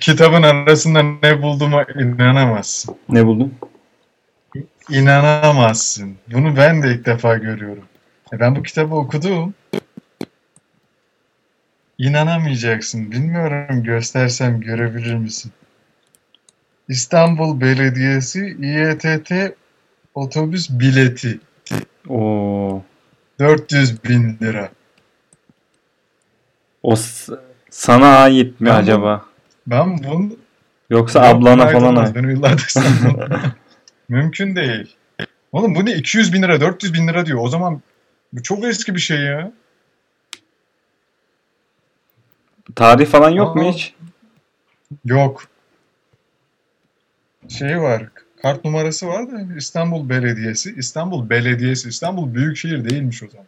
Kitabın arasında ne bulduğuma inanamazsın. Ne buldun? İnanamazsın. Bunu ben de ilk defa görüyorum. E ben bu kitabı okudum. İnanamayacaksın. Bilmiyorum göstersem görebilir misin? İstanbul Belediyesi İETT otobüs bileti. Oo. 400 bin lira. O sana ait mi Ben acaba? Ben bunu Yoksa Yok, ablana falan olmaz. Ben yıllardır. Mümkün değil. Oğlum bu ne 200 bin lira 400 bin lira diyor. O zaman bu çok eski bir şey ya. Tarih falan yok mu Aa. hiç? Yok. Şey var. Kart numarası var da İstanbul Belediyesi. İstanbul Belediyesi. İstanbul Büyükşehir değilmiş o zaman.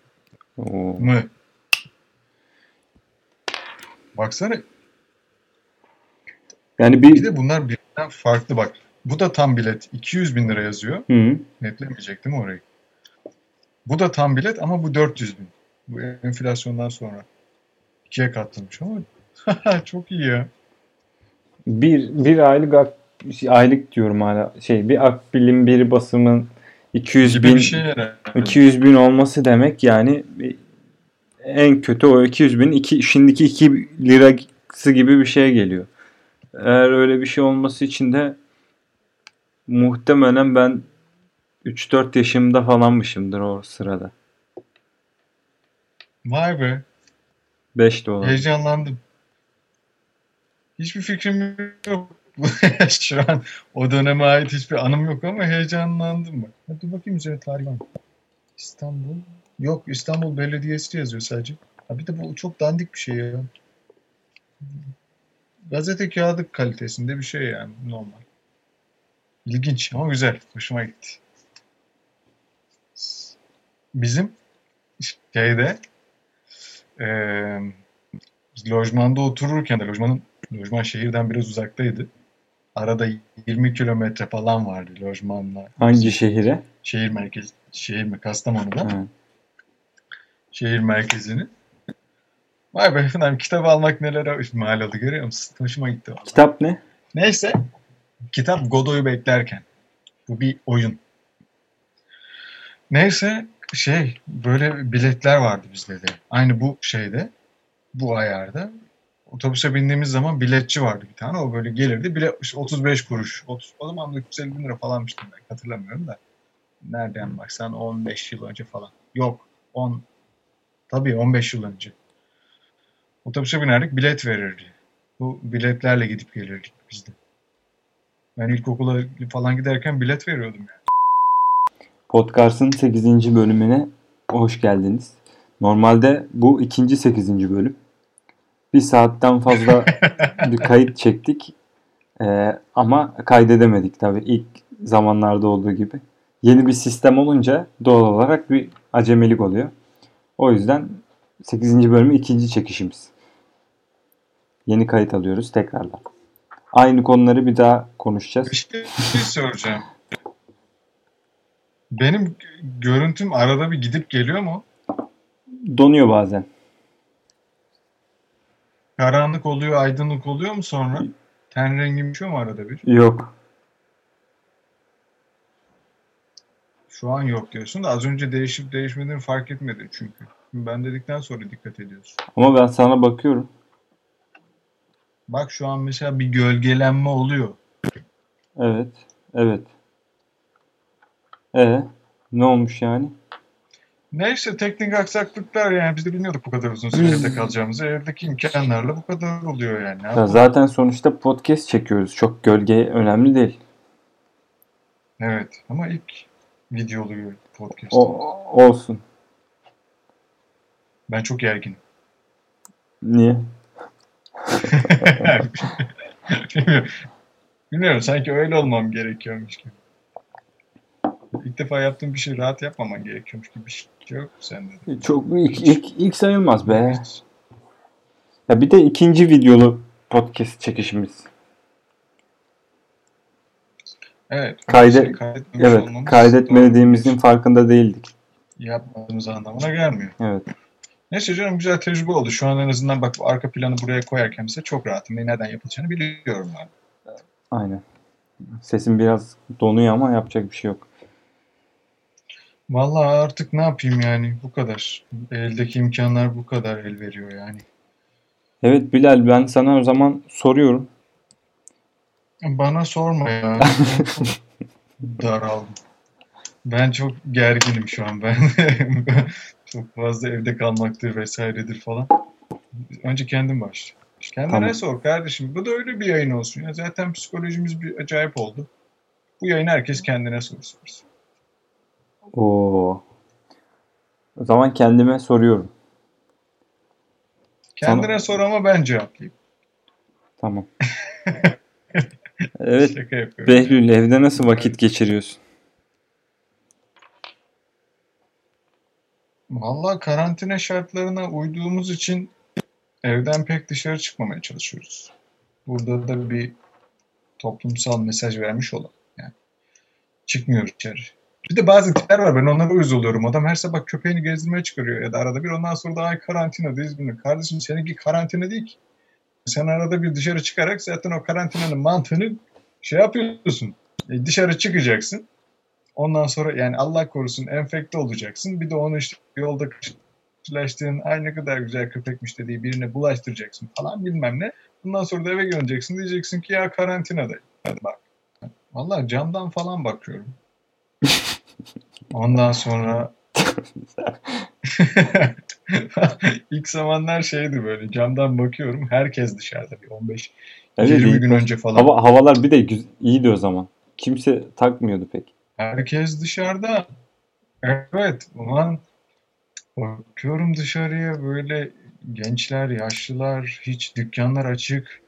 Oo. Mı? Baksana. Yani Bir bir de bunlar birbirinden farklı bak. Bu da tam bilet. 200 bin lira yazıyor. Hı. Netlemeyecek değil mi orayı? Bu da tam bilet ama bu 400 bin. Bu enflasyondan sonra. ikiye katlamış ama çok iyi ya. bir bir aylık ak- aylık diyorum hala şey bir akbilin bir basımın 200 Gibi bin şey herhalde. 200 bin olması demek yani bir- en kötü o 200 bin iki, şimdiki 2 lirası gibi bir şeye geliyor. Eğer öyle bir şey olması için de muhtemelen ben 3-4 yaşımda falanmışımdır o sırada. Vay be. 5 de olabilir. Heyecanlandım. Hiçbir fikrim yok. Şu an o döneme ait hiçbir anım yok ama heyecanlandım mı? Hadi bakayım üzerine tarih var? İstanbul. Yok İstanbul Belediyesi yazıyor sadece. Ha bir de bu çok dandik bir şey ya. Gazete kağıdı kalitesinde bir şey yani normal. İlginç ama güzel. Hoşuma gitti. Bizim şeyde eee biz lojmanda otururken de lojmanın lojman şehirden biraz uzaktaydı. Arada 20 kilometre falan vardı lojmanla. Hangi şehire? Şehir merkezi, şehir mi? Kastamonu'da. Ha. Şehir merkezini. Vay be efendim kitap almak nelere mal oldu görüyor musun? Hoşuma gitti valla. Kitap ne? Neyse. Kitap Godoy'u beklerken. Bu bir oyun. Neyse şey böyle biletler vardı bizde de. Aynı bu şeyde. Bu ayarda. Otobüse bindiğimiz zaman biletçi vardı bir tane. O böyle gelirdi. Bilet işte 35 kuruş. 30, o zaman da 350 bin lira falanmıştım ben. Hatırlamıyorum da. Nereden baksan 15 yıl önce falan. Yok. 10 tabii 15 yıl önce. Otobüse binerdik bilet verirdi. Bu biletlerle gidip gelirdik biz de. Ben ilkokula falan giderken bilet veriyordum yani. Podcast'ın 8. bölümüne hoş geldiniz. Normalde bu ikinci 8. bölüm. Bir saatten fazla bir kayıt çektik. Ee, ama kaydedemedik tabii ilk zamanlarda olduğu gibi. Yeni bir sistem olunca doğal olarak bir acemilik oluyor. O yüzden 8. bölümü ikinci çekişimiz. Yeni kayıt alıyoruz tekrardan. Aynı konuları bir daha konuşacağız. Bir şey, bir soracağım. Benim görüntüm arada bir gidip geliyor mu? Donuyor bazen. Karanlık oluyor, aydınlık oluyor mu sonra? Ten rengim düşüyor mu arada bir? Yok. Şu an yok diyorsun da az önce değişip değişmediğini fark etmedin çünkü. Ben dedikten sonra dikkat ediyorsun. Ama ben sana bakıyorum. Bak şu an mesela bir gölgelenme oluyor. Evet. Evet. E ne olmuş yani? Neyse teknik aksaklıklar yani biz de bilmiyorduk bu kadar uzun süre evde kalacağımızı. Evdeki imkanlarla bu kadar oluyor yani. Ya zaten sonuçta podcast çekiyoruz. Çok gölge önemli değil. Evet ama ilk videolu podcast. O olsun. Ben çok gerginim. Niye? Bilmiyorum. Bilmiyorum sanki öyle olmam gerekiyormuş gibi. İlk defa yaptığım bir şey rahat yapmaman gerekiyormuş gibi bir şey yok sende de. Çok ilk, ilk, ilk sayılmaz be. Ya bir de ikinci videolu podcast çekişimiz. Evet. Kayde- şey Evet, kaydetmediğimizin farkında değildik. yapmadığımız anlamına gelmiyor. Evet. Neyse canım güzel tecrübe oldu. Şu an en azından bak arka planı buraya koyarken size çok rahatım. Ve nereden yapılacağını biliyorum abi. Aynen. Sesim biraz donuyor ama yapacak bir şey yok. Vallahi artık ne yapayım yani bu kadar. Eldeki imkanlar bu kadar el veriyor yani. Evet Bilal ben sana o zaman soruyorum. Bana sorma ya. Daraldım. Ben çok gerginim şu an ben. Çok fazla evde kalmaktır vesairedir falan. Önce kendim başla. Kendine Tamam. sor kardeşim. Bu da öyle bir yayın olsun. Ya zaten psikolojimiz bir acayip oldu. Bu yayın herkes kendine soru sorsun. Oo. O zaman kendime soruyorum. Kendine Sana- sor ama ben cevaplayayım. Tamam. Evet Şaka yapıyorum. Behlül evde nasıl vakit geçiriyorsun? Vallahi karantina şartlarına uyduğumuz için evden pek dışarı çıkmamaya çalışıyoruz. Burada da bir toplumsal mesaj vermiş olalım. Yani çıkmıyoruz dışarı. Bir de bazı tipler var ben onlara uyuz oluyorum. Adam her sabah köpeğini gezdirmeye çıkarıyor ya da arada bir ondan sonra da ay karantinadayız bunu. Kardeşim seninki karantina değil ki. Sen arada bir dışarı çıkarak zaten o karantinanın mantığını şey yapıyorsun. E, dışarı çıkacaksın. Ondan sonra yani Allah korusun enfekte olacaksın. Bir de onu işte yolda karşılaştığın ay ne kadar güzel köpekmiş dediği birine bulaştıracaksın falan bilmem ne. Bundan sonra da eve döneceksin. Diyeceksin ki ya karantinadayım. Hadi bak. Vallahi camdan falan bakıyorum. Ondan sonra ilk zamanlar şeydi böyle camdan bakıyorum. Herkes dışarıda bir 15 Evet, 20 iyi. gün önce falan. Hava, havalar bir de güz- iyiydi o zaman. Kimse takmıyordu pek. Herkes dışarıda. Evet, ulan bakıyorum dışarıya böyle gençler, yaşlılar, hiç dükkanlar açık.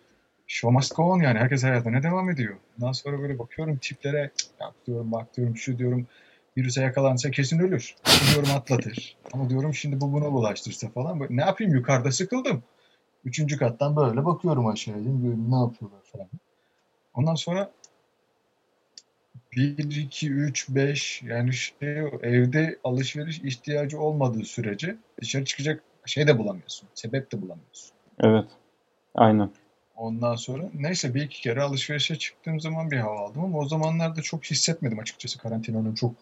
Show must go on yani herkes hayatına devam ediyor. Ondan sonra böyle bakıyorum tiplere, ya diyorum bak diyorum şu diyorum virüse yakalansa kesin ölür. Diyorum atlatır. Ama diyorum şimdi bu bunu bulaştırsa falan. Ne yapayım yukarıda sıkıldım. Üçüncü kattan böyle bakıyorum aşağıya. Ne yapıyorlar falan. Ondan sonra 1, 2, 3, 5 yani şey evde alışveriş ihtiyacı olmadığı sürece dışarı çıkacak şey de bulamıyorsun. Sebep de bulamıyorsun. Evet. Aynen. Ondan sonra neyse bir iki kere alışverişe çıktığım zaman bir hava aldım ama o zamanlarda çok hissetmedim açıkçası karantinanın çok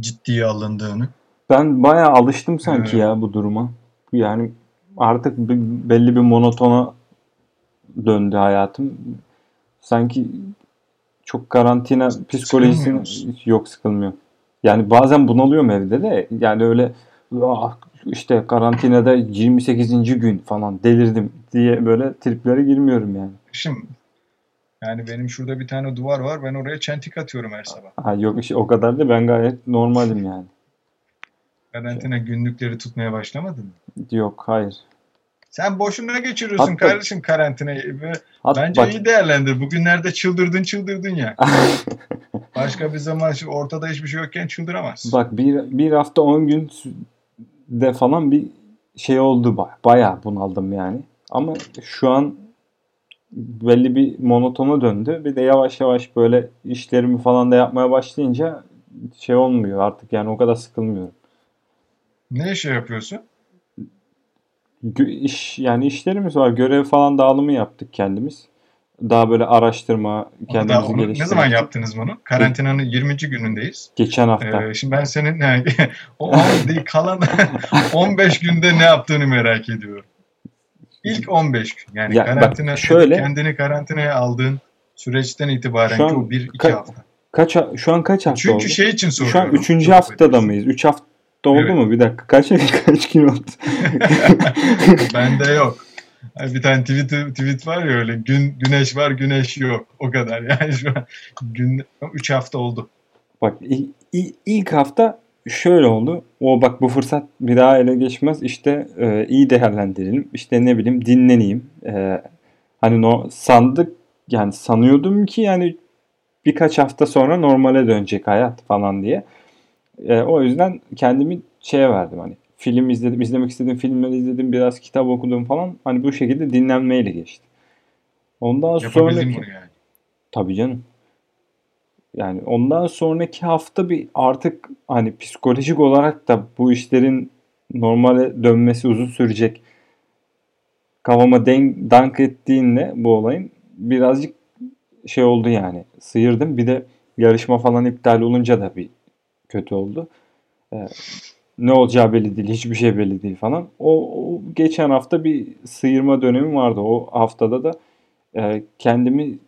ciddiye alındığını. Ben bayağı alıştım sanki Evet. ya bu duruma. Yani artık bir- belli bir monotona döndü hayatım. Sanki çok karantina psikolojisi Sıkılmıyor musun? yok sıkılmıyor. Yani bazen bunalıyorum evde de yani öyle "Ah, işte karantinada 28. gün falan delirdim diye böyle triplere girmiyorum yani. Şimdi yani benim şurada bir tane duvar var ben oraya çentik atıyorum her sabah. Ha, yok işte o kadar da ben gayet normalim yani. Karantina günlükleri tutmaya başlamadın mı? Yok hayır. Sen boşuna geçiriyorsun Hatta- kardeşim karantinayı. Ve Hat, Bence bak, iyi değerlendir. Bugünlerde çıldırdın çıldırdın ya. Başka bir zaman şimdi ortada hiçbir şey yokken çıldıramazsın. Bak bir, bir hafta 10 gün de falan bir şey oldu. ba- Bayağı bunaldım yani. Ama şu an belli bir monotona döndü. Bir de yavaş yavaş böyle işlerimi falan da yapmaya başlayınca şey olmuyor artık yani o kadar sıkılmıyorum. Ne işi yapıyorsun? İş, yani işlerimiz var. Görev falan dağılımı yaptık kendimiz. Daha böyle araştırma, kendimizi onu ne geliştirmek. zaman yaptınız bunu? Karantinanın 20. günündeyiz. Geçen hafta. Ee, şimdi ben senin yani, o 10 değil, kalan 15 günde ne yaptığını merak ediyorum. İlk 15 gün. Yani Ya bak, karantina şöyle- kendini karantinaya aldığın süreçten itibaren Şu an ki o 1-2 ka- hafta. Kaç şu an kaç hafta Çünkü oldu? şey için Şu an soruyorum. 3. Çok haftada affedersin. mıyız? 3 hafta oldu Evet. mu? Bir dakika. Kaç kaç gün oldu? Bende yok. Bir tane tweet, tweet var ya öyle gün güneş var güneş yok. O kadar yani şu an gün 3 hafta oldu. Bak ilk hafta şöyle oldu. O bak bu fırsat bir daha ele geçmez. İşte e, iyi değerlendirelim. İşte ne bileyim dinleneyim. E, hani no sandık yani sanıyordum ki yani birkaç hafta sonra normale dönecek hayat falan diye. E, o yüzden kendimi şeye verdim hani film izledim, izlemek istediğim filmleri izledim, biraz kitap okudum falan. Hani bu şekilde dinlenmeyle geçti. Ondan bunu yani. Tabii canım. Yani ondan sonraki hafta bir artık hani psikolojik olarak da bu işlerin normale dönmesi uzun sürecek kafama denk, dank ettiğinde bu olayın birazcık şey oldu yani. Sıyırdım. Bir de yarışma falan iptal olunca da bir kötü oldu. Ee, ne olacağı belli değil. Hiçbir şey belli değil falan. O, o geçen hafta bir sıyırma dönemi vardı. O haftada da e, kendimi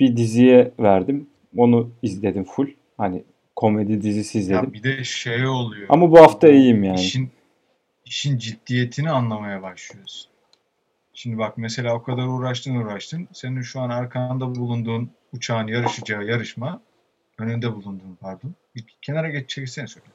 bir diziye verdim. Onu izledim full. Hani komedi dizisi izledim. Ya bir de şey oluyor. Ama bu hafta iyiyim yani. İşin, işin ciddiyetini anlamaya başlıyorsun. Şimdi bak mesela o kadar uğraştın uğraştın. Senin şu an arkanda bulunduğun uçağın yarışacağı yarışma önünde bulunduğun pardon. Bir kenara geç çekilsene söyle.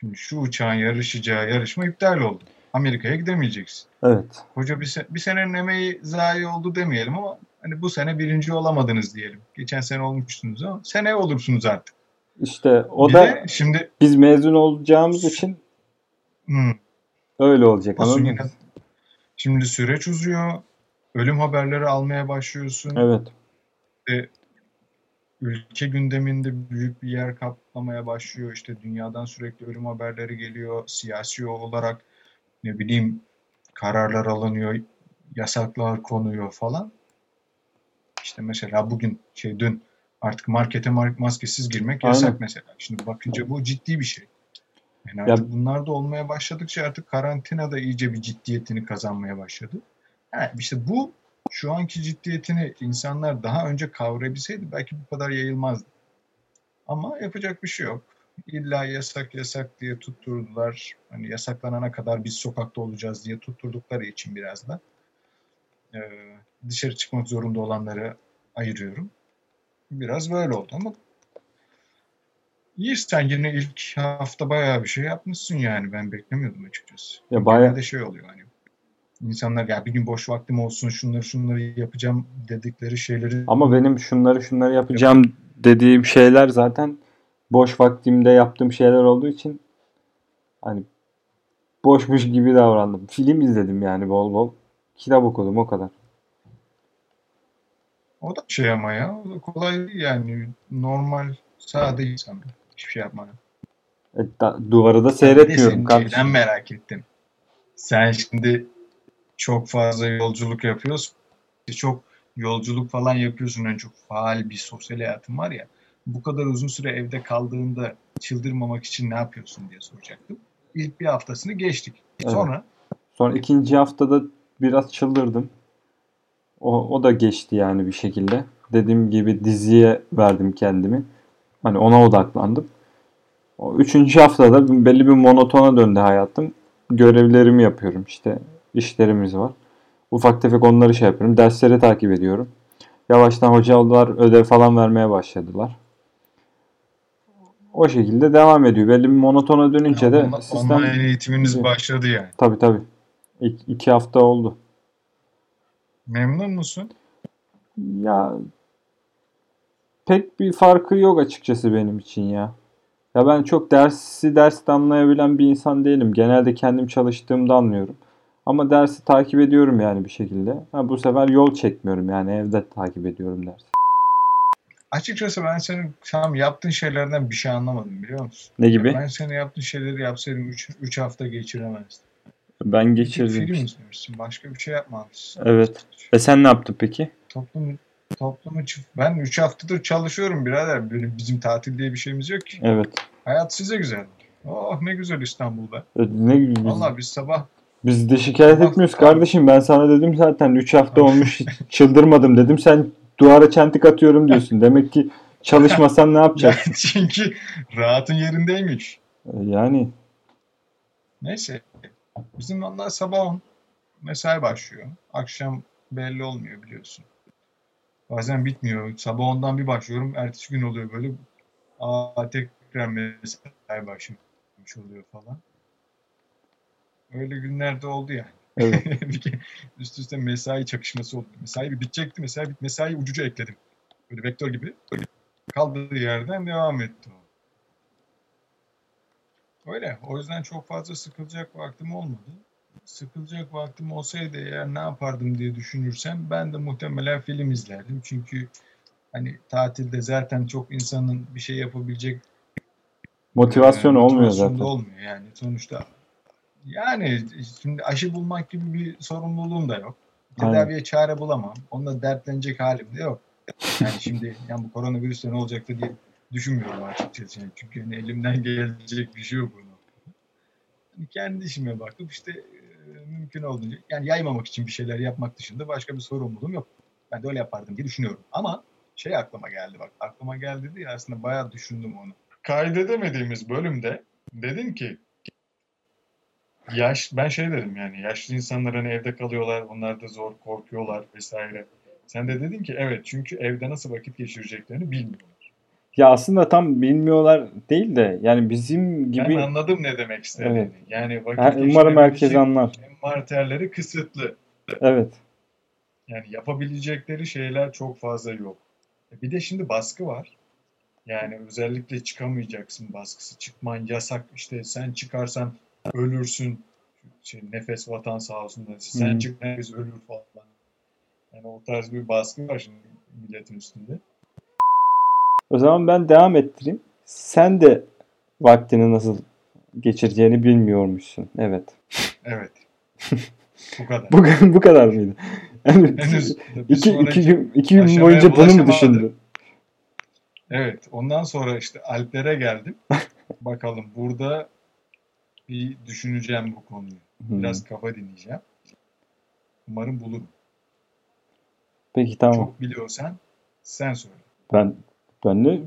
Şimdi şu uçağın yarışacağı yarışma iptal oldu. Amerika'ya gidemeyeceksin. Evet. Hoca bir, se- bir senenin emeği zayi oldu demeyelim ama hani bu sene birinci olamadınız diyelim. Geçen sene olmuştunuz ama seneye olursunuz artık. İşte o bir da şimdi biz mezun olacağımız için hmm, öyle olacak. Mı? Şimdi süreç uzuyor. Ölüm haberleri almaya başlıyorsun. Evet. Ülke gündeminde büyük bir yer kaplamaya başlıyor. İşte dünyadan sürekli ölüm haberleri geliyor. Siyasi olarak ne bileyim kararlar alınıyor, yasaklar konuyor falan. İşte mesela bugün şey dün artık markete mar- maskesiz girmek yasak Aynen. mesela. Şimdi bakınca bu ciddi bir şey. Yani Ya- artık bunlar da olmaya başladıkça artık karantina da iyice bir ciddiyetini kazanmaya başladı. Ha, işte bu şu anki ciddiyetini insanlar daha önce kavrayabilseydi belki bu kadar yayılmazdı. Ama yapacak bir şey yok. İlla yasak yasak diye tutturdular. Hani yasaklanana kadar biz sokakta olacağız diye tutturdukları için biraz da e, dışarı çıkmak zorunda olanları ayırıyorum. Biraz böyle oldu ama iyi sen yine ilk hafta bayağı bir şey yapmışsın yani ben beklemiyordum açıkçası. Ya bayağı Genelde şey oluyor hani insanlar ya bir gün boş vaktim olsun şunları şunları yapacağım dedikleri şeyleri ama benim şunları şunları yapacağım dediğim şeyler zaten boş vaktimde yaptığım şeyler olduğu için hani boşmuş gibi davrandım. Film izledim yani bol bol. Kitap okudum o kadar. o da şey ama ya o da kolay yani normal sade insan hiçbir şey yapmadan. E, da- duvarı da seyretmiyorum şeyden merak ettim. Sen şimdi çok fazla yolculuk yapıyorsun. Çok yolculuk falan yapıyorsun. En çok faal bir sosyal hayatın var ya. Bu kadar uzun süre evde kaldığında çıldırmamak için ne yapıyorsun diye soracaktım. İlk bir haftasını geçtik. Evet. Sonra Sonra ikinci haftada biraz çıldırdım. O, o da geçti yani bir şekilde. Dediğim gibi diziye verdim kendimi. Hani ona odaklandım. O üçüncü haftada belli bir monotona döndü hayatım. Görevlerimi yapıyorum işte. İşlerimiz var. Ufak tefek onları şey yapıyorum. Dersleri takip ediyorum. Yavaştan hocalar ödev falan vermeye başladılar. O şekilde devam ediyor. Belli bir monotona dönünce de onla- sistem... online eğitiminiz başladı yani. Tabii tabii. İki, iki hafta oldu. Memnun musun? Ya pek bir farkı yok açıkçası benim için ya. Ya ben çok dersi derste anlayabilen bir insan değilim. Genelde kendim çalıştığımda anlıyorum. Ama dersi takip ediyorum yani bir şekilde. Ha, bu sefer yol çekmiyorum yani evde takip ediyorum dersi. Açıkçası ben senin tam yaptığın şeylerden bir şey anlamadım biliyor musun? Ne gibi? Ben senin yaptığın şeyleri yapsaydım 3 hafta geçiremezdim. Ben geçirdim. film izlemişsin. Başka bir şey yapmamışsın. Evet. E sen ne yaptın peki? Toplum toplumu ben 3 haftadır çalışıyorum birader. Böyle bizim tatil diye bir şeyimiz yok ki. Evet. Hayat size güzel. Oh ne güzel İstanbul'da. Ne biz, Vallahi biz sabah biz de şikayet etmiyoruz kardeşim. Ben sana dedim zaten 3 hafta olmuş çıldırmadım dedim. Sen duvara çentik atıyorum diyorsun. Demek ki çalışmasan ne yapacaksın? çünkü rahatın yerindeymiş. E, Yani Neyse. Bizim vallahi sabah 10 mesai başlıyor. Akşam belli olmuyor biliyorsun. Bazen bitmiyor. Sabah 10'dan bir başlıyorum. Ertesi gün oluyor böyle. Aa tekrar mesai başlamış oluyor falan. Öyle günlerde oldu yani. evet. Bir üst üste mesai çakışması oldu. Mesai bir bitecekti. Mesai bit mesai ucuca ekledim. Böyle vektör gibi. Kaldığı yerden devam etti o. Öyle. O yüzden çok fazla sıkılacak vaktim olmadı. Sıkılacak vaktim olsaydı eğer ne yapardım diye düşünürsem ben de muhtemelen film izlerdim. Çünkü hani tatilde zaten çok insanın bir şey yapabilecek Motivasyon Ee, olmuyor zaten. olmuyor yani sonuçta. Yani şimdi aşı bulmak gibi bir sorumluluğum da yok. Aynen. Tedaviye çare bulamam. Onunla dertlenecek halim de yok. Yani şimdi yani bu koronavirüste ne olacaktı diye düşünmüyorum açıkçası. Yani çünkü hani elimden gelecek bir şey yok bunun. Hani kendi işime bakıp işte e, mümkün olduğunca yani yaymamak için bir şeyler yapmak dışında başka bir sorumluluğum yok. Ben de öyle yapardım diye düşünüyorum. Ama şey aklıma geldi bak. Aklıma geldi diye aslında bayağı düşündüm onu. Kaydedemediğimiz bölümde dedim ki yaş ben şey dedim yani yaşlı insanlar hani evde kalıyorlar onlar da zor korkuyorlar vesaire. Sen de dedin ki evet çünkü evde nasıl vakit geçireceklerini bilmiyorlar. Ya aslında tam bilmiyorlar değil de yani bizim gibi Ben anladım ne demek istediğini. Evet. Yani vakit Ha, umarım herkes anlar. envanterleri kısıtlı. Evet. Yani yapabilecekleri şeyler çok fazla yok. E Bir de şimdi baskı var. Yani özellikle çıkamayacaksın baskısı. Çıkman yasak. İşte sen çıkarsan ölürsün. Şey, nefes vatan sağ olsun. Sen Hı. çık herkes ölür falan. Yani o tarz bir baskı var şimdi milletin üstünde. O zaman ben devam ettireyim. Sen de vaktini nasıl geçireceğini bilmiyormuşsun. Evet. Evet. Bu kadar. Bu, bu kadar mıydı? Yani Henüz iki, iki gün, iki gün boyunca bunu mu düşündün? Evet. Ondan sonra işte Alplere geldim. Bakalım burada bir düşüneceğim bu konuyu. Hmm. Biraz kafa dinleyeceğim. Umarım bulurum. Peki tamam. Çok biliyorsan sen söyle. Ben ben de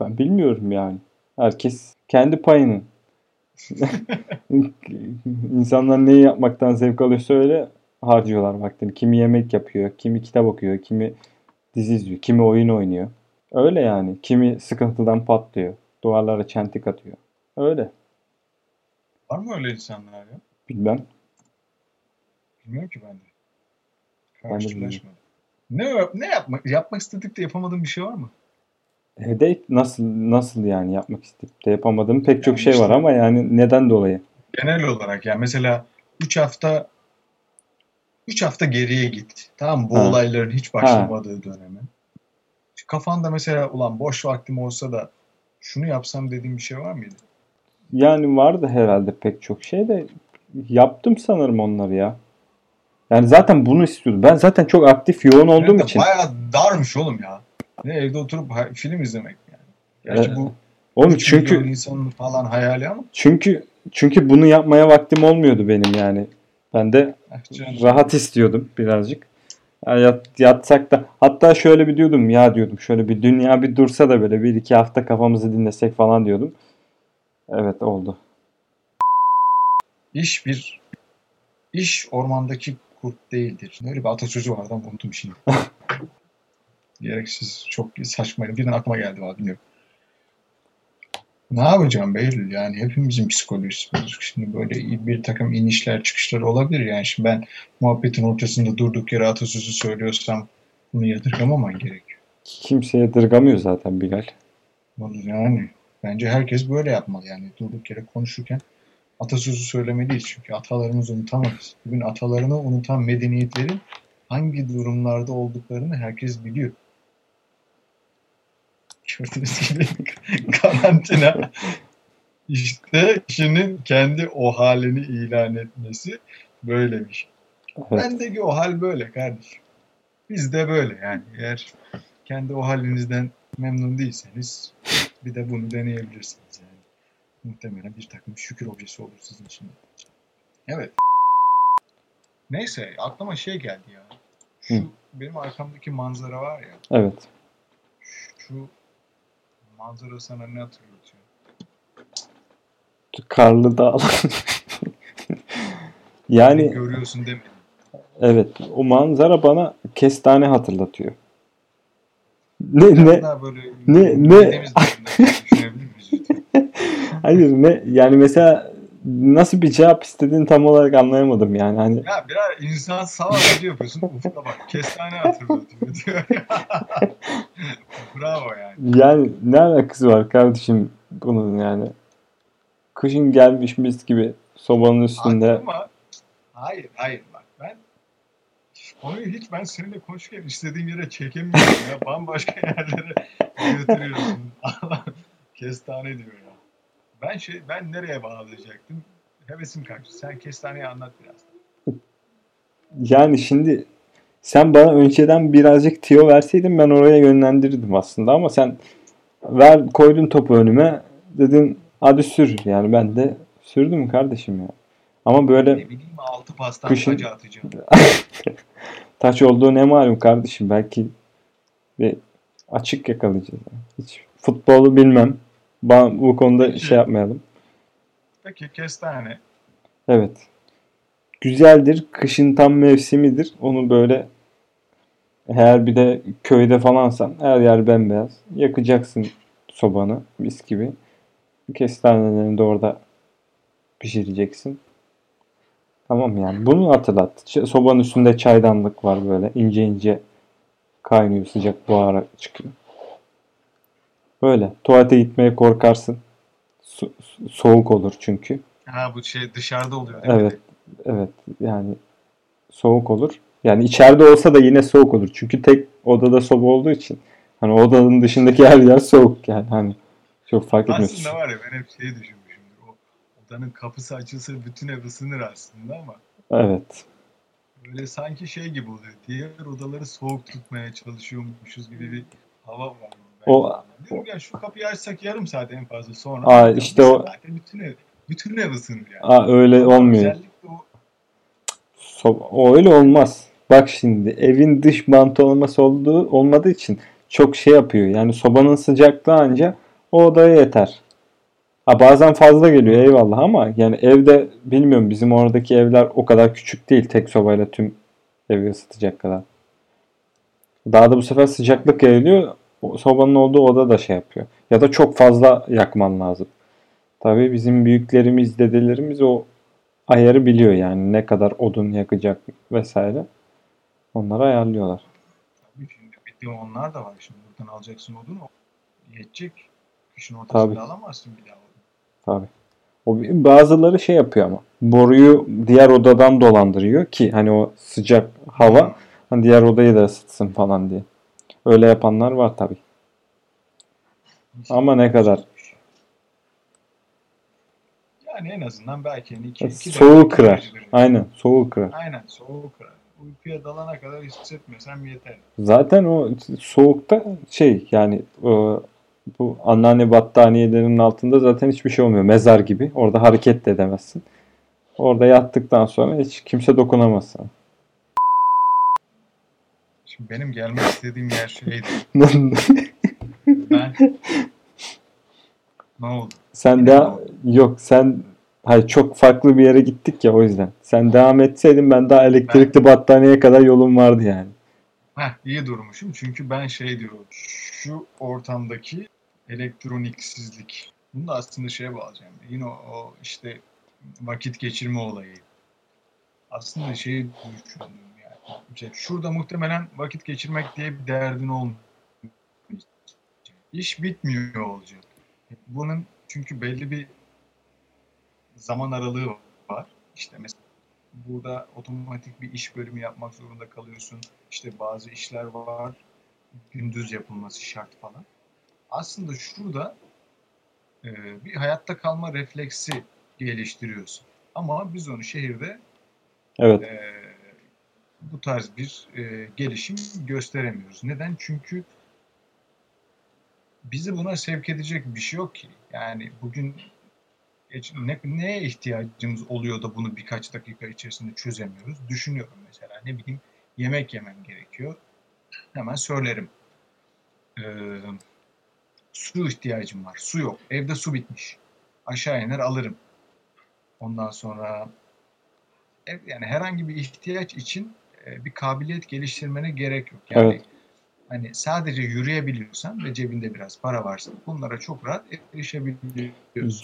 ben bilmiyorum yani. Herkes kendi payını. İnsanlar neyi yapmaktan zevk alıyorsa öyle harcıyorlar vaktini. Kimi yemek yapıyor, kimi kitap okuyor, kimi dizi izliyor, kimi oyun oynuyor. Öyle yani. Kimi sıkıntıdan patlıyor. Duvarlara çentik atıyor. Öyle. Var mı öyle insanlar ya? Bilmem. Bilmiyorum ki ben de. Karşılaşmadım. Ne, ne yapmak, yapmak istedik de yapamadığım bir şey var mı? Evde nasıl nasıl yani yapmak isteyip de yapamadığım pek çok Yani şey var işte- ama yani neden dolayı? Genel olarak yani mesela 3 hafta 3 hafta geriye git. Tamam mı? Bu Ha. olayların hiç başlamadığı dönemi. Kafanda mesela ulan boş vaktim olsa da şunu yapsam dediğim bir şey var mıydı? Yani vardı herhalde pek çok şey de yaptım sanırım onları ya. Yani zaten bunu istiyordum. Ben zaten çok aktif yoğun olduğum de için. Bayağı darmış oğlum ya. Ne evde oturup film izlemek yani. Gerçi Evet. bu Oğlum 3 milyon çünkü insanın falan hayali ama çünkü çünkü bunu yapmaya vaktim olmuyordu benim yani. Ben de ah rahat istiyordum birazcık. Ya yat- yatsak da hatta şöyle bir diyordum ya diyordum şöyle bir dünya bir dursa da böyle bir iki hafta kafamızı dinlesek falan diyordum. Evet oldu. İş bir iş ormandaki kurt değildir. Böyle bir atasözü vardı ama unuttum şimdi. Gereksiz çok saçmaydı. Birden aklıma geldi valla bilmiyorum. Ne yapacağım Behlül yani hepimizin psikolojisi bozuk. Şimdi böyle bir takım inişler çıkışlar olabilir yani şimdi ben muhabbetin ortasında durduk yere atasözü söylüyorsam bunu yadırgamaman gerekiyor. Kimse yadırgamıyor zaten Bilal. Yani bence herkes böyle yapmalı yani durduk yere konuşurken atasözü söylemeliyiz çünkü atalarımızı unutamayız. Bugün atalarını unutan medeniyetlerin hangi durumlarda olduklarını herkes biliyor. Gördüğünüz gibi karantina işte kişinin kendi o halini ilan etmesi böylemiş. Evet. Bendeki o hal böyle kardeşim. Biz de böyle yani. Eğer kendi o halinizden memnun değilseniz bir de bunu deneyebilirsiniz yani. Muhtemelen bir takım şükür objesi olur sizin için. Evet. Neyse aklıma şey geldi ya. Şu Hı. benim arkamdaki manzara var ya. Evet. Şu manzara sana ne hatırlatıyor? Karlı dağlar. Yani görüyorsun demedim. evet o manzara bana kestane hatırlatıyor. Ne ne böyle ne- ne- hayır ne yani mesela nasıl bir cevap istediğini tam olarak anlayamadım yani hani Ya birer insan savaşı yapıyorsun. Ufukta bak kestane hatırlatıyor diyor. Bravo yani. yani ne alakası var kardeşim bunun yani kışın gelmiş mis gibi sobanın üstünde Aklıma hayır hayır konuyu hiç ben seninle konuşurken istediğim yere çekemiyorum ya. Bambaşka yerlere götürüyorsun. Allah kestane diyor ya. Ben şey ben nereye bağlayacaktım? Hevesim kaçtı. Sen kestaneyi anlat biraz. Yani şimdi sen bana önceden birazcık tiyo verseydin ben oraya yönlendirirdim aslında ama sen ver koydun topu önüme dedin hadi sür yani ben de sürdüm kardeşim ya. Ama böyle Ne bileyim altı pastan Kışın- taca atacağım. taç olduğu ne malum kardeşim belki bir açık yakalayacağız. Hiç futbolu bilmem. Ba- Bu konuda Peki. şey yapmayalım. Peki kestane. Evet. Güzeldir. Kışın tam mevsimidir. Onu böyle eğer bir de köyde falansan her yer bembeyaz. Yakacaksın sobanı mis gibi. Kestanelerini de orada pişireceksin. Tamam yani. Bunu hatırlat. Ç- Sobanın üstünde çaydanlık var böyle. ince ince kaynıyor. Sıcak buhara çıkıyor. Böyle. Tuvalete gitmeye korkarsın. Su- soğuk olur çünkü. Ha bu şey dışarıda oluyor değil mi? Evet. Evet. Yani soğuk olur. Yani içeride olsa da yine soğuk olur. Çünkü tek odada soba olduğu için hani odanın dışındaki her yer soğuk yani hani çok fark etmez. Aslında var ya ben hep şeyi düşünmüşümdür. O odanın kapısı açılsa bütün ev ısınır aslında ama Evet. böyle sanki şey gibi oluyor. Diğer odaları soğuk tutmaya çalışıyormuşuz gibi bir hava var. O- Diyorum ya şu kapıyı açsak yarım saat en fazla sonra. Aa, işte o- bütün ev, bütün ev ısınır yani. Aa, öyle olmuyor. Özellikle o So- o öyle olmaz. Bak şimdi evin dış bantı olması olduğu olmadığı için çok şey yapıyor. Yani sobanın sıcaklığı anca o odaya yeter. Ha bazen fazla geliyor eyvallah ama yani evde bilmiyorum bizim oradaki evler o kadar küçük değil tek sobayla tüm evi ısıtacak kadar. Daha da bu sefer sıcaklık yayılıyor. Sobanın olduğu oda da şey yapıyor. Ya da çok fazla yakman lazım. Tabii bizim büyüklerimiz, dedelerimiz o ayarı biliyor yani ne kadar odun yakacak vesaire. Onları ayarlıyorlar. Tabii şimdi bir de onlar da var. Şimdi buradan alacaksın odunu. Yetecek. Kışın ortasında Tabii. alamazsın bir daha. Tabii. O bazıları şey yapıyor ama boruyu diğer odadan dolandırıyor ki hani o sıcak hava hani diğer odayı da ısıtsın falan diye. Öyle yapanlar var tabii. Ama ne kadar? Yani en azından belki hani iki, iki Soğuğu kırar. Aynen soğuğu kırar. Aynen soğuğu kırar. Uykuya dalana kadar hissetmesem yeter. Zaten o soğukta şey yani e, bu anneanne battaniyelerinin altında zaten hiçbir şey olmuyor. Mezar gibi. Orada hareket de edemezsin. Orada yattıktan sonra hiç kimse dokunamaz sana. Şimdi benim gelmek istediğim yer şeydi. Ben ne oldu? sen de yok sen hayır çok farklı bir yere gittik ya o yüzden. Sen devam etseydin ben daha elektrikli battaniyeye kadar yolum vardı yani. Heh, iyi durmuşum çünkü ben şey diyorum. Şu ortamdaki elektroniksizlik. Bunu da aslında şeye bağlayacağım. Yine o, o işte vakit geçirme olayı. Aslında şeyi düşündüm yani. İşte şurada muhtemelen vakit geçirmek diye bir derdin olmayacak. İş bitmiyor olacak. Bunun çünkü belli bir zaman aralığı var. İşte mesela burada otomatik bir iş bölümü yapmak zorunda kalıyorsun. İşte bazı işler var. Gündüz yapılması şart falan. Aslında şurada e, bir hayatta kalma refleksi geliştiriyorsun. Ama biz onu şehirde Evet. e, bu tarz bir e, gelişim gösteremiyoruz. Neden? Çünkü bizi buna sevk edecek bir şey yok ki. Yani bugün ne, neye ihtiyacımız oluyor da bunu birkaç dakika içerisinde çözemiyoruz? Düşünüyorum mesela. Ne bileyim yemek yemem gerekiyor. Hemen söylerim. Ee, su ihtiyacım var. Su yok. Evde su bitmiş. Aşağı iner alırım. Ondan sonra yani herhangi bir ihtiyaç için e, bir kabiliyet geliştirmene gerek yok. Yani Evet. hani sadece yürüyebiliyorsan ve cebinde biraz para varsa bunlara çok rahat erişebiliyorsun.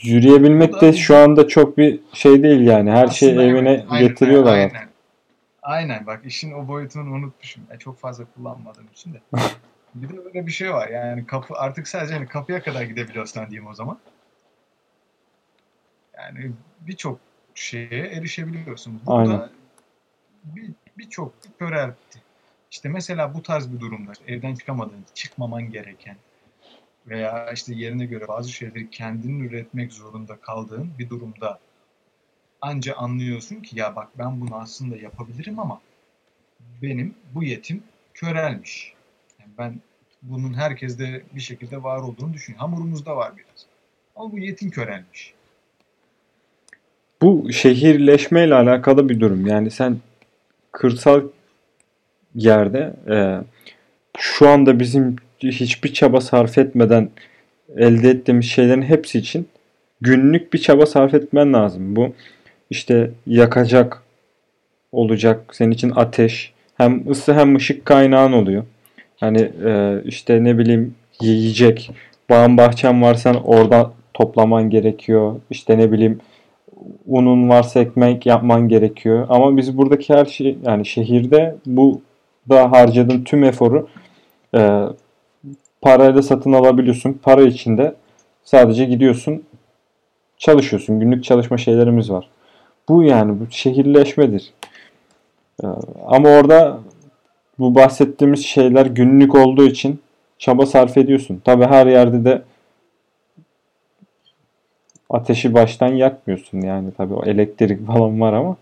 Yürüyebilmek Bu de da- şu anda çok bir şey değil yani. Her şey Aslında evine evet, aynen, getiriyorlar aynen. Aynen bak işin o boyutunu unutmuşum. Yani çok fazla kullanmadığım için de. bir de böyle bir şey var yani kapı artık sadece hani kapıya kadar gidebiliyorsan diyeyim o zaman. Yani birçok şeye erişebiliyorsun. Burada Aynen. bir birçok köreltti. İşte mesela bu tarz bir durumda evden çıkamadığın, çıkmaman gereken veya işte yerine göre bazı şeyleri kendin üretmek zorunda kaldığın bir durumda anca anlıyorsun ki ya bak ben bunu aslında yapabilirim ama benim bu yetim körelmiş. Yani ben bunun herkeste bir şekilde var olduğunu düşünüyorum. Hamurumuzda var biraz. Ama bu yetim körelmiş. Bu şehirleşmeyle alakalı bir durum. Yani sen kırsal yerde e, şu anda bizim hiçbir çaba sarf etmeden elde ettiğimiz şeylerin hepsi için günlük bir çaba sarf etmen lazım. Bu işte yakacak olacak senin için ateş hem ısı hem ışık kaynağın oluyor. Hani e, işte ne bileyim yiyecek bağın bahçen varsa orada toplaman gerekiyor. İşte ne bileyim unun varsa ekmek yapman gerekiyor. Ama biz buradaki her şey yani şehirde bu da harcadığın tüm eforu e, parayla satın alabiliyorsun. Para içinde sadece gidiyorsun çalışıyorsun. Günlük çalışma şeylerimiz var. Bu yani bu şehirleşmedir. E, ama orada bu bahsettiğimiz şeyler günlük olduğu için çaba sarf ediyorsun. Tabi her yerde de ateşi baştan yakmıyorsun yani tabi o elektrik falan var ama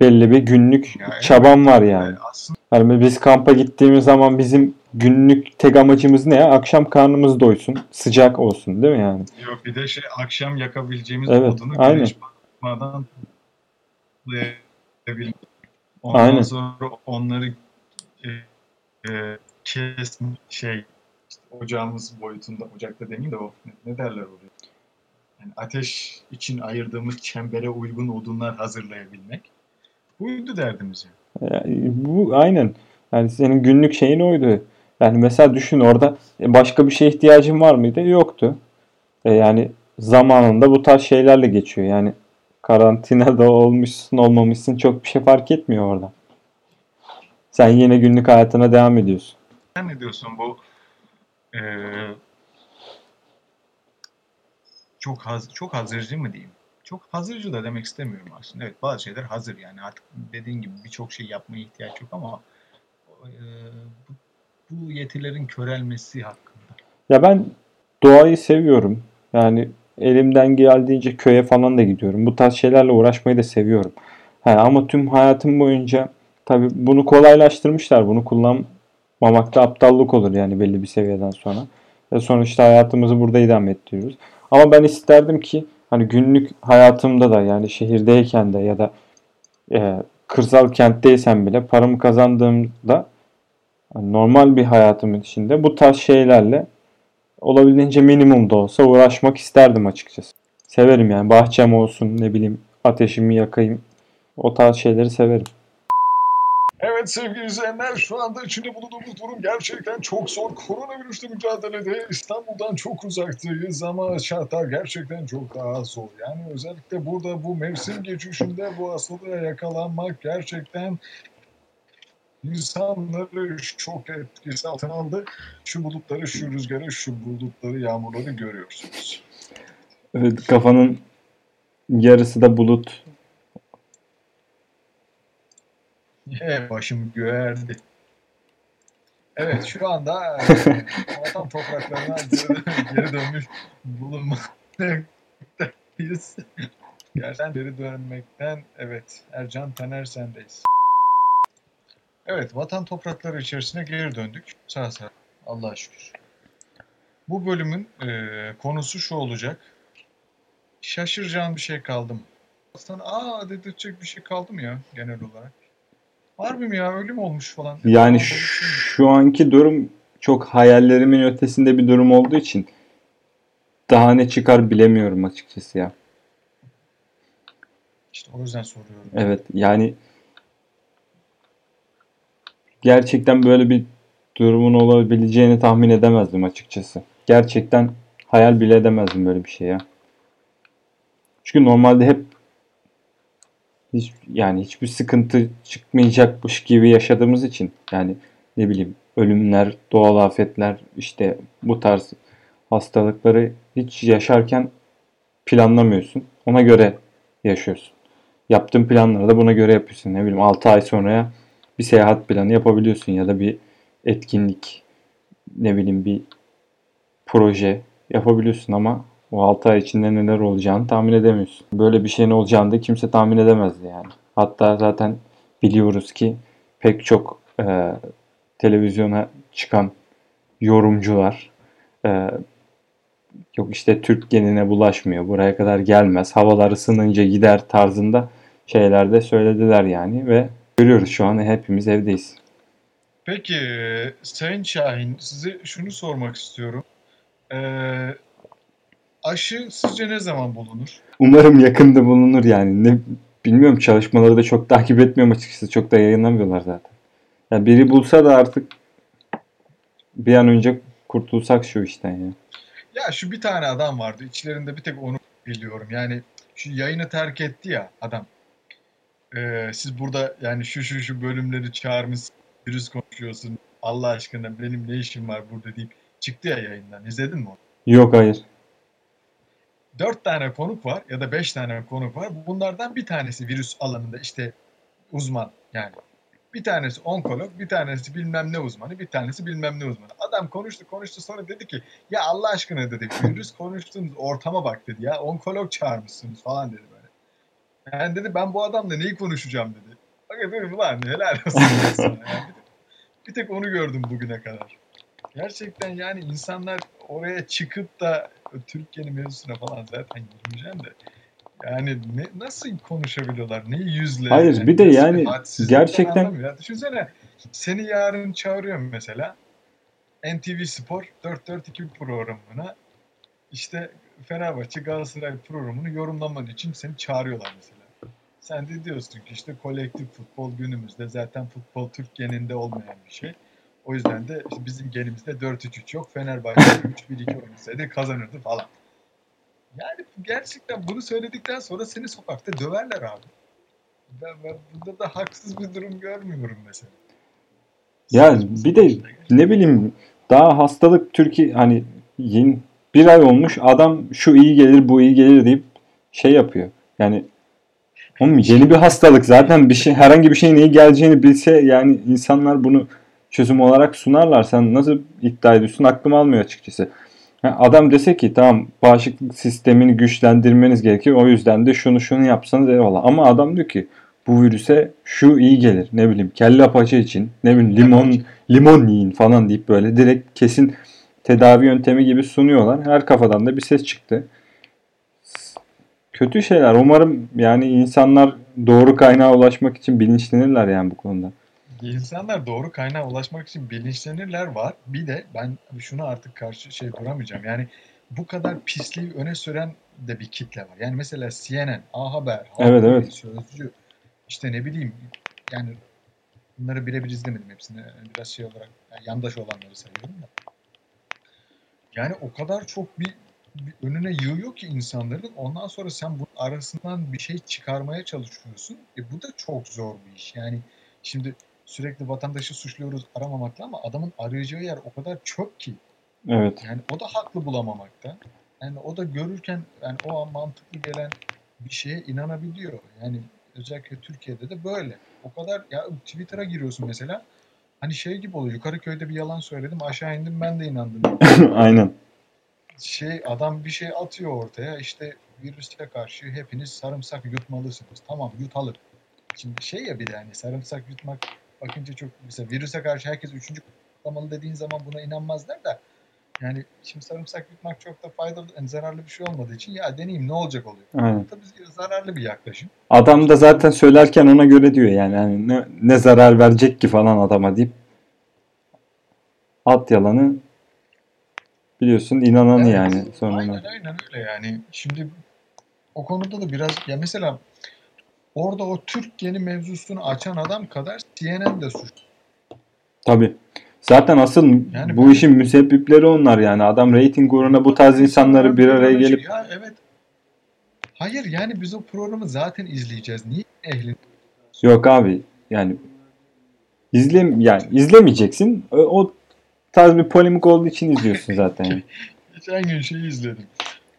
belli bir günlük Ya evet. çaban var yani. Yani aslında Yani biz kampa gittiğimiz zaman bizim günlük tek amacımız ne ya? Akşam karnımız doysun, sıcak olsun değil mi yani? yok bir de şey akşam yakabileceğimiz Evet, odunu aynen. güneş batmadan. Ondan Aynen. sonra onları e, e, kes şey işte ocağımız boyutunda ocakta demeyeyim de o ne, ne derler oraya? Yani ateş için ayırdığımız çembere uygun odunlar hazırlayabilmek. Buydu derdimiz yani. Yani bu aynen. Yani senin günlük şeyin oydu. Yani mesela düşün orada başka bir şeye ihtiyacın var mıydı? Yoktu. E yani zamanında bu tarz şeylerle geçiyor. Yani karantinada olmuşsun olmamışsın çok bir şey fark etmiyor orada. Sen yine günlük hayatına devam ediyorsun. Sen ne diyorsun bu e, çok haz, çok hazırcı mı diyeyim? Çok hazırcı da demek istemiyorum aslında. Evet bazı şeyler hazır yani artık dediğin gibi birçok şey yapmaya ihtiyaç yok ama e, bu, bu yetilerin körelmesi hakkında. Ya ben doğayı seviyorum. Yani elimden geldiğince köye falan da gidiyorum. Bu tarz şeylerle uğraşmayı da seviyorum. Ha, ama tüm hayatım boyunca tabii bunu kolaylaştırmışlar. Bunu kullanmamakta aptallık olur yani belli bir seviyeden sonra. Ve sonuçta hayatımızı burada idame ettiriyoruz. Ama ben isterdim ki hani günlük hayatımda da yani şehirdeyken de ya da e, kırsal kentteysem bile paramı kazandığımda hani normal bir hayatımın içinde bu tarz şeylerle olabildiğince minimum da olsa uğraşmak isterdim açıkçası. Severim yani bahçem olsun ne bileyim ateşimi yakayım o tarz şeyleri severim. Evet sevgili izleyenler şu anda içinde bulunduğumuz durum gerçekten çok zor. Koronavirüsle mücadelede İstanbul'dan çok uzaktayız ama şartlar gerçekten çok daha zor. Yani özellikle burada bu mevsim geçişinde bu hastalığa yakalanmak gerçekten insanları çok etkisi altına aldı. Şu bulutları, şu rüzgarı, şu bulutları, yağmurları görüyorsunuz. Evet kafanın yarısı da bulut. Evet, başım göğerdi. Evet şu anda vatan topraklarına geri, dönmüş bulunmaktayız. Gerçekten geri dönmekten evet Ercan Taner sendeyiz. Evet vatan toprakları içerisine geri döndük. Sağ sağ Allah'a şükür. Bu bölümün e, konusu şu olacak. Şaşıracağın bir şey kaldı mı? Aslında aa dedirtecek bir şey kaldı mı ya genel olarak? Harbi mi ya öyle mi olmuş falan? Yani şu anki durum çok hayallerimin ötesinde bir durum olduğu için daha ne çıkar bilemiyorum açıkçası ya. İşte o yüzden soruyorum. Evet yani gerçekten böyle bir durumun olabileceğini tahmin edemezdim açıkçası. Gerçekten hayal bile edemezdim böyle bir şey ya. Çünkü normalde hep hiç, yani hiçbir sıkıntı çıkmayacakmış gibi yaşadığımız için yani ne bileyim ölümler, doğal afetler işte bu tarz hastalıkları hiç yaşarken planlamıyorsun. Ona göre yaşıyorsun. Yaptığın planları da buna göre yapıyorsun. Ne bileyim 6 ay sonraya bir seyahat planı yapabiliyorsun ya da bir etkinlik ne bileyim bir proje yapabiliyorsun ama o 6 ay içinde neler olacağını tahmin edemiyorsun. Böyle bir şeyin olacağını da kimse tahmin edemezdi yani. Hatta zaten biliyoruz ki pek çok e, televizyona çıkan yorumcular e, yok işte Türk genine bulaşmıyor, buraya kadar gelmez, havalar ısınınca gider tarzında şeyler de söylediler yani ve görüyoruz şu an hepimiz evdeyiz. Peki Sayın Şahin size şunu sormak istiyorum. Ee, aşı sizce ne zaman bulunur? Umarım yakında bulunur yani. Ne bilmiyorum çalışmaları da çok takip etmiyorum açıkçası. Çok da yayınlamıyorlar zaten. Yani biri bulsa da artık bir an önce kurtulsak şu işten ya. Ya şu bir tane adam vardı. İçlerinde bir tek onu biliyorum. Yani şu yayını terk etti ya adam. Ee, siz burada yani şu şu şu bölümleri çağırmış virüs konuşuyorsun. Allah aşkına benim ne işim var burada deyip çıktı ya yayından. İzledin mi onu? Yok hayır. Dört tane konuk var ya da beş tane konuk var. Bunlardan bir tanesi virüs alanında işte uzman yani. Bir tanesi onkolog, bir tanesi bilmem ne uzmanı, bir tanesi bilmem ne uzmanı. Adam konuştu konuştu sonra dedi ki ya Allah aşkına dedi virüs konuştuğunuz ortama bak dedi ya onkolog çağırmışsınız falan dedi böyle. Yani dedi ben bu adamla neyi konuşacağım dedi. Bak dedim ulan helal olsun. Yani bir tek onu gördüm bugüne kadar. Gerçekten yani insanlar oraya çıkıp da Türkiye'nin mevzusuna falan zaten girmeyeceğim de yani ne, nasıl konuşabiliyorlar? Ne yüzle? Hayır yani bir de yani gerçekten ya. Düşünsene seni yarın çağırıyorum mesela NTV Spor 4-4-2 programına işte Fenerbahçe Galatasaray programını yorumlaman için seni çağırıyorlar mesela. Sen de diyorsun ki işte kolektif futbol günümüzde zaten futbol Türk geninde olmayan bir şey. O yüzden de işte bizim genimizde 4-3-3 yok. Fenerbahçe 3-1-2 oynasaydı kazanırdı falan. Yani gerçekten bunu söyledikten sonra seni sokakta döverler abi. Ben, ben burada da haksız bir durum görmüyorum mesela. ya bir de ne bileyim daha hastalık Türkiye hani yeni bir ay olmuş adam şu iyi gelir bu iyi gelir deyip şey yapıyor. Yani oğlum yeni bir hastalık zaten bir şey herhangi bir şeyin iyi geleceğini bilse yani insanlar bunu çözüm olarak sunarlar. Sen nasıl iddia ediyorsun? Aklım almıyor açıkçası. Yani adam dese ki tamam bağışıklık sistemini güçlendirmeniz gerekiyor. O yüzden de şunu şunu yapsanız eyvallah. Ama adam diyor ki bu virüse şu iyi gelir. Ne bileyim kelle paça için ne bileyim limon limon yiyin falan deyip böyle direkt kesin tedavi yöntemi gibi sunuyorlar. Her kafadan da bir ses çıktı. Kötü şeyler. Umarım yani insanlar doğru kaynağa ulaşmak için bilinçlenirler yani bu konuda. İnsanlar doğru kaynağa ulaşmak için bilinçlenirler var. Bir de ben şunu artık karşı şey duramayacağım. Yani bu kadar pisliği öne süren de bir kitle var. Yani mesela CNN, A Haber, Evet, Halk evet. Sözcü, işte ne bileyim yani bunları birebir izlemedim hepsini. Biraz şey olarak yani yandaş olanları sayıyorum da. Yani o kadar çok bir, bir önüne yığıyor ki insanların. Ondan sonra sen bunun arasından bir şey çıkarmaya çalışıyorsun. E bu da çok zor bir iş. Yani şimdi sürekli vatandaşı suçluyoruz aramamakla ama adamın arayacağı yer o kadar çok ki. Evet. Yani o da haklı bulamamakta. Yani o da görürken yani o an mantıklı gelen bir şeye inanabiliyor. Yani özellikle Türkiye'de de böyle. O kadar ya Twitter'a giriyorsun mesela. Hani şey gibi oluyor. Yukarı köyde bir yalan söyledim. Aşağı indim ben de inandım. Aynen. Şey adam bir şey atıyor ortaya. İşte virüse karşı hepiniz sarımsak yutmalısınız. Tamam yutalım. Şimdi şey ya bir de hani sarımsak yutmak bakınca çok mesela virüse karşı herkes üçüncü kutlamalı dediğin zaman buna inanmazlar da yani şimdi sarımsak yutmak çok da faydalı, yani zararlı bir şey olmadığı için ya deneyeyim ne olacak oluyor. Aynen. Tabii zararlı bir yaklaşım. Adam da zaten söylerken ona göre diyor yani hani ne, ne zarar verecek ki falan adama deyip at yalanı biliyorsun inananı Evet, yani sonra Aynen aynen öyle yani. Şimdi o konuda da biraz ya mesela orada o Türk yeni mevzusunu açan adam kadar CNN de suç. tabi zaten asıl Yani bu ben- işin müsebbipleri onlar yani adam reyting uğruna bu tarz insanları bir araya gelip Ya evet. Hayır yani biz o programı zaten izleyeceğiz. Niye ehlin? yok abi yani izlem yani izlemeyeceksin o, o tarz bir polemik olduğu için izliyorsun zaten yani. Geçen gün şeyi izledim.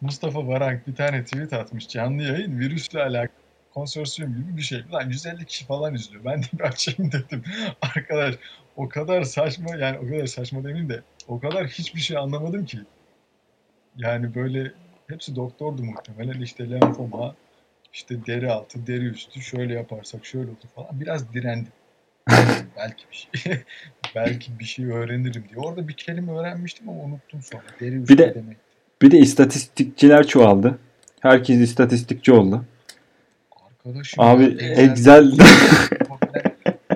Mustafa Varank bir tane tweet atmış canlı yayın virüsle alakalı konsorsiyum gibi bir şey. Lan 150 kişi falan izliyor. Ben de bir açayım dedim. Arkadaş o kadar saçma yani o kadar saçma demeyeyim de o kadar hiçbir şey anlamadım ki. Yani böyle hepsi doktordu muhtemelen. İşte lenfoma, işte deri altı, deri üstü şöyle yaparsak şöyle olur falan. Biraz direndim. belki bir şey belki bir şey öğrenirim diye. Orada bir kelime öğrenmiştim ama unuttum sonra. Deri üstü Bir de- demek. Bir de istatistikçiler çoğaldı. Herkes istatistikçi oldu. Arkadaşım Abi Excel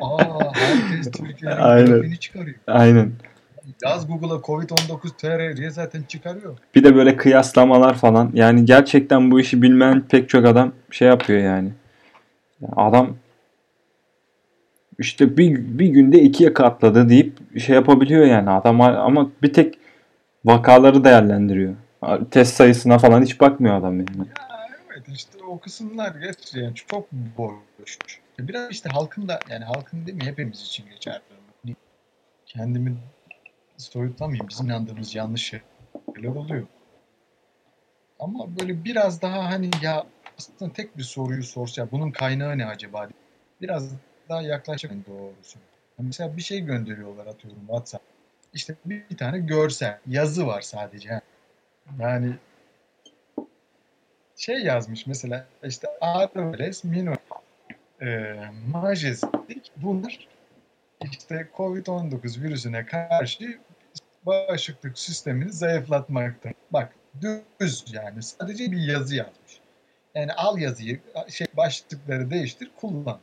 Aa herkes Türkiye'nin Aynen. çıkarıyor. aynen. Yaz Google'a Covid-19 TR diye zaten çıkarıyor. Bir de böyle kıyaslamalar falan. Yani gerçekten bu işi bilmeyen pek çok adam şey yapıyor yani. Adam işte bir, bir günde ikiye katladı deyip şey yapabiliyor yani adam ama bir tek vakaları değerlendiriyor. Test sayısına falan hiç bakmıyor adam yani. Ya işte o kısımlar geç yani çok boş. Biraz işte halkın da yani halkın değil mi hepimiz için geçerli. Hani Kendimi soyutlamayayım. Bizim inandığımız yanlış şeyler oluyor. Ama böyle biraz daha hani ya aslında tek bir soruyu sorsa bunun kaynağı ne acaba? Biraz daha yaklaşık doğrusu. Mesela bir şey gönderiyorlar atıyorum WhatsApp. İşte bir tane görsel, yazı var sadece. Yani şey yazmış mesela işte Ares minor e, majestik bunlar işte Covid-19 virüsüne karşı bağışıklık sistemini zayıflatmakta. Bak düz yani sadece bir yazı yazmış. Yani al yazıyı şey başlıkları değiştir kullan.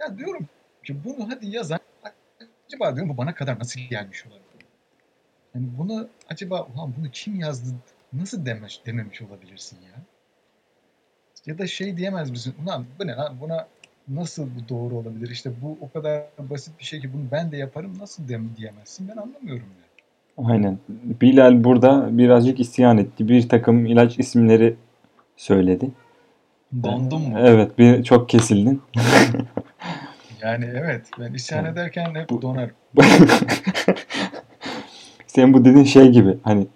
Ya diyorum ki bunu hadi yazan acaba diyorum bu bana kadar nasıl gelmiş olabilir? Yani bunu acaba ulan bunu kim yazdı nasıl demiş, dememiş olabilirsin ya? Ya da şey diyemez misin? Ulan bu ne lan buna nasıl bu doğru olabilir? İşte bu o kadar basit bir şey ki bunu ben de yaparım nasıl dem diyemezsin? Ben anlamıyorum ya. Aynen. Bilal burada birazcık isyan etti. Bir takım ilaç isimleri söyledi. Dondum mu? Evet, bir çok kesildin. Yani evet ben isyan ederken hep Bu- donarım. Senin bu dediğin şey gibi hani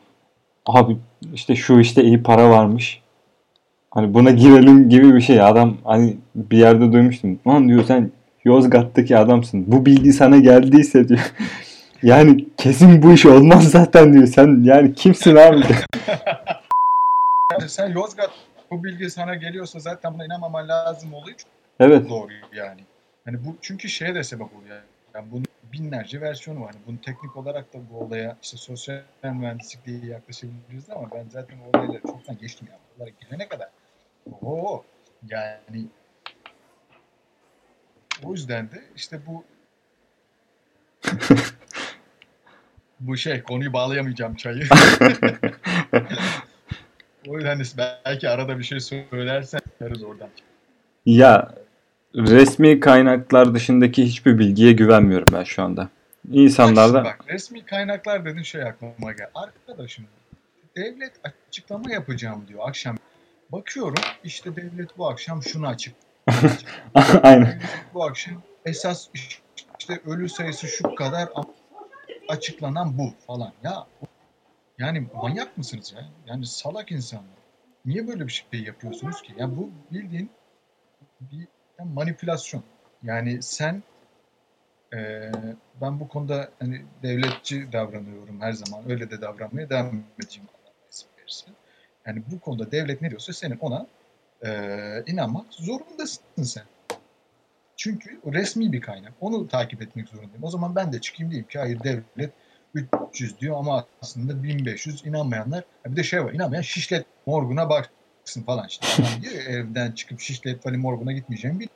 abi işte şu işte iyi para varmış. Hani buna girelim gibi bir şey. Adam hani bir yerde duymuştum. Lan diyor sen Yozgat'taki adamsın. Bu bilgi sana geldiyse diyor. Yani kesin bu iş olmaz zaten diyor. Sen yani kimsin abi? Yani sen Yozgat bu bilgi sana geliyorsa zaten buna inanmaman lazım oluyor. Evet. doğru yani. Hani bu çünkü şeye de sebep oluyor. Yani bunun binlerce versiyonu var. Hani bunu teknik olarak da bu olaya işte sosyal mühendislik diye yaklaşabiliriz ama ben zaten o olayları çoktan geçtim ya. Buralara gelene kadar. Oo yani o yüzden de işte bu bu şey konuyu bağlayamayacağım çayı. o yüzden de belki arada bir şey söylersen çıkarız oradan. Ya resmi kaynaklar dışındaki hiçbir bilgiye güvenmiyorum ben şu anda. İnsanlar da Bak resmi kaynaklar dedin şey aklıma gel. Arkadaşım devlet açıklama yapacağım diyor akşam. Bakıyorum işte devlet bu akşam şunu açık. aynen. Devlet bu akşam esas işte ölü sayısı şu kadar açıklanan bu falan. Ya yani manyak mısınız ya? Yani salak insanlar. Niye böyle bir şey yapıyorsunuz ki? Ya bu bildiğin bir manipülasyon. Yani sen eee, ben bu konuda hani devletçi davranıyorum her zaman. Öyle de davranmaya devam edeceğim. Allah nasip verirse. Yani bu konuda devlet ne diyorsa senin ona eee, inanmak zorundasın sen. Çünkü o resmi bir kaynak. Onu takip etmek zorundayım. O zaman ben de çıkayım diyeyim ki hayır devlet 300 diyor ama aslında 1500 inanmayanlar. Bir de şey var inanmayan şişlet morguna baksın falan işte. Evden çıkıp şişlet falan morguna gitmeyeceğim. Bir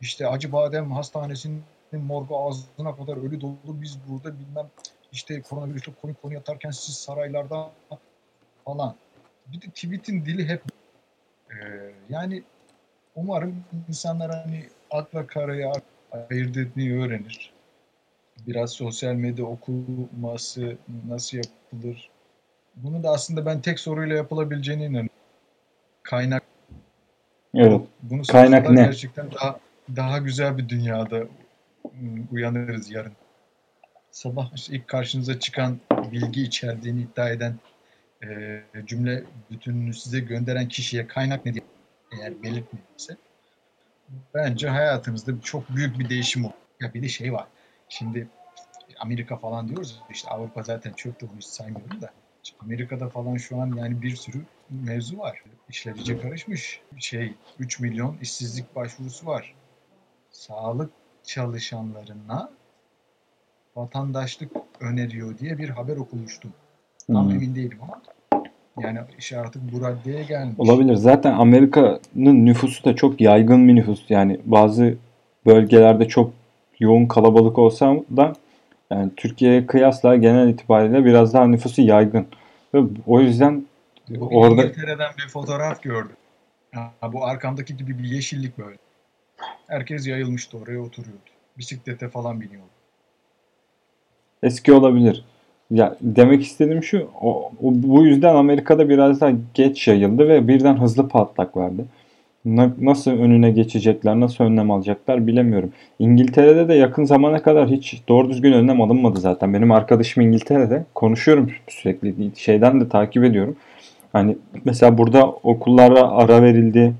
işte Acıbadem Hastanesi'nin morgu ağzına kadar ölü dolu biz burada bilmem işte koronavirüsle konu konu yatarken siz saraylarda falan. Bir de tweet'in dili hep Ee, yani umarım insanlar hani akla karaya ayırt etmeyi öğrenir. Biraz sosyal medya okuması nasıl yapılır? Bunu da aslında ben tek soruyla yapılabileceğine inanıyorum. Kaynak. Evet. Bunu Kaynak ne? gerçekten daha daha güzel bir dünyada ım, uyanırız yarın. Sabah ilk karşınıza çıkan bilgi içerdiğini iddia eden e, cümle bütününü size gönderen kişiye kaynak ne diye eğer belirtmediyse bence hayatınızda çok büyük bir değişim olur. Ya bir de şey var. Şimdi Amerika falan diyoruz işte Avrupa zaten çöktü bunu hiç saymıyorum da. Amerika'da falan şu an yani bir sürü mevzu var. İşler iyice karışmış. Şey 3 milyon işsizlik başvurusu var. Sağlık çalışanlarına vatandaşlık öneriyor diye bir haber okumuştum. Tam Hmm. emin değilim ama yani iş artık bu raddeye gelmiş. Olabilir. Zaten Amerika'nın nüfusu da çok yaygın bir nüfus. Yani bazı bölgelerde çok yoğun kalabalık olsa da yani Türkiye'ye kıyasla genel itibariyle biraz daha nüfusu yaygın. Ve o yüzden Bugün orada İngiltere'den bir fotoğraf gördüm. Ha, bu arkamdaki gibi bir yeşillik böyle. Herkes yayılmıştı oraya oturuyordu. Bisiklete falan biniyordu. eski olabilir. Ya demek istediğim şu, o, o- bu yüzden Amerika'da biraz daha geç yayıldı ve birden hızlı patlak verdi. Na- Nasıl önüne geçecekler, nasıl önlem alacaklar bilemiyorum. İngiltere'de de yakın zamana kadar hiç doğru düzgün önlem alınmadı zaten. Benim arkadaşım İngiltere'de konuşuyorum sürekli. Şeyden de takip ediyorum. Hani mesela burada okullara ara verildi.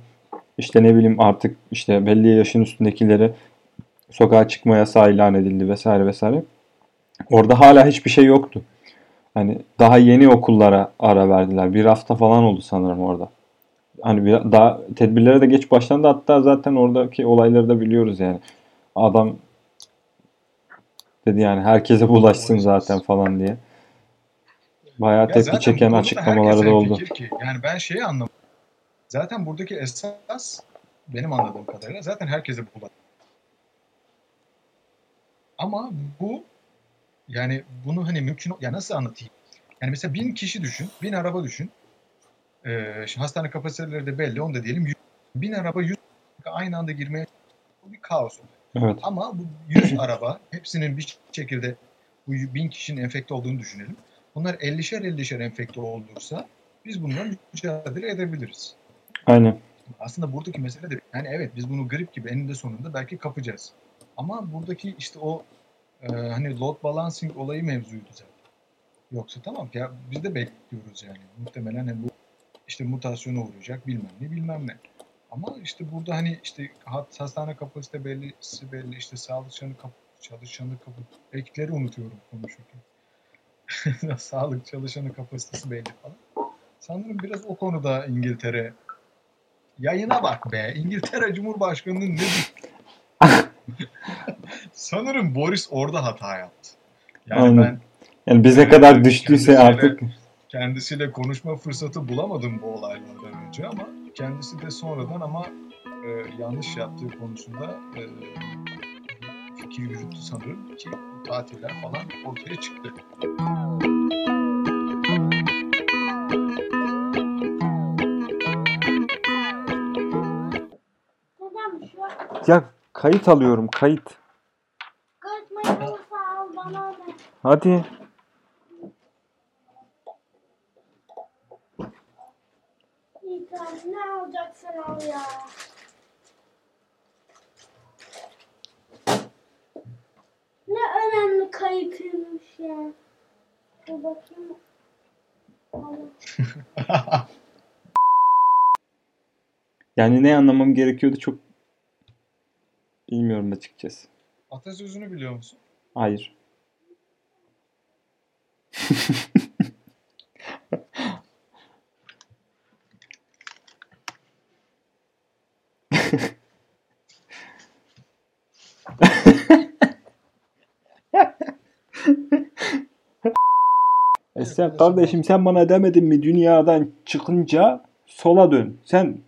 İşte ne bileyim artık işte belli yaşın üstündekileri sokağa çıkma yasağı ilan edildi vesaire vesaire. Orada hala hiçbir şey yoktu. Hani daha yeni okullara ara verdiler. Bir hafta falan oldu sanırım orada. Hani bir, daha tedbirlere de geç başlandı. Hatta zaten oradaki olayları da biliyoruz yani. Adam dedi yani herkese bulaşsın zaten falan diye. Bayağı Ya tepki çeken açıklamaları da oldu. Ki. Yani ben şeyi anlamadım. Zaten buradaki esas benim anladığım kadarıyla zaten herkese bulaşıyor. Ama bu yani bunu hani mümkün ya nasıl anlatayım? Yani mesela bin kişi düşün, bin araba düşün. Ee, şimdi hastane kapasiteleri de belli, onu da diyelim. Yüz- Bin araba yüz aynı anda girmeye bu bir kaos olur. Evet. Ama bu 100 araba hepsinin bir şekilde bu 1000 kişinin enfekte olduğunu düşünelim. Bunlar 50'şer 50'şer enfekte olursa biz bununla mücadele edebiliriz. Aynen. Aslında buradaki mesele de yani evet biz bunu grip gibi eninde sonunda belki kapacağız. Ama buradaki işte o e, hani load balancing olayı mevzuydu zaten. Yoksa tamam ya biz de bekliyoruz yani. Muhtemelen hani bu işte mutasyona uğrayacak bilmem ne bilmem ne. Ama işte burada hani işte hastane kapasite bellisi belli işte sağlık çalışanı kap çalışanı kapı ekleri unutuyorum konuşurken. sağlık çalışanı kapasitesi belli falan. Sanırım biraz o konuda İngiltere yayına bak be. İngiltere Cumhurbaşkanı'nın ne Sanırım Boris orada hata yaptı. Yani Aynen. ben Yani bize Evet, kadar düştüyse artık kendisiyle konuşma fırsatı bulamadım bu olaylardan önce ama kendisi de sonradan ama e, yanlış yaptığı konusunda e, fikir yürüttü sanırım ki tatiller falan ortaya çıktı. Ya kayıt alıyorum kayıt. kırpmayı olursa al bana da. Hadi. İyi tamam ne alacaksan al ya. Ne önemli kayıtıymış ya. Dur bakayım. Yani ne anlamam gerekiyordu çok bilmiyorum açıkçası. Atasözünü biliyor musun? Hayır. Esra kardeşim sen bana demedin mi dünyadan çıkınca sola dön. Sen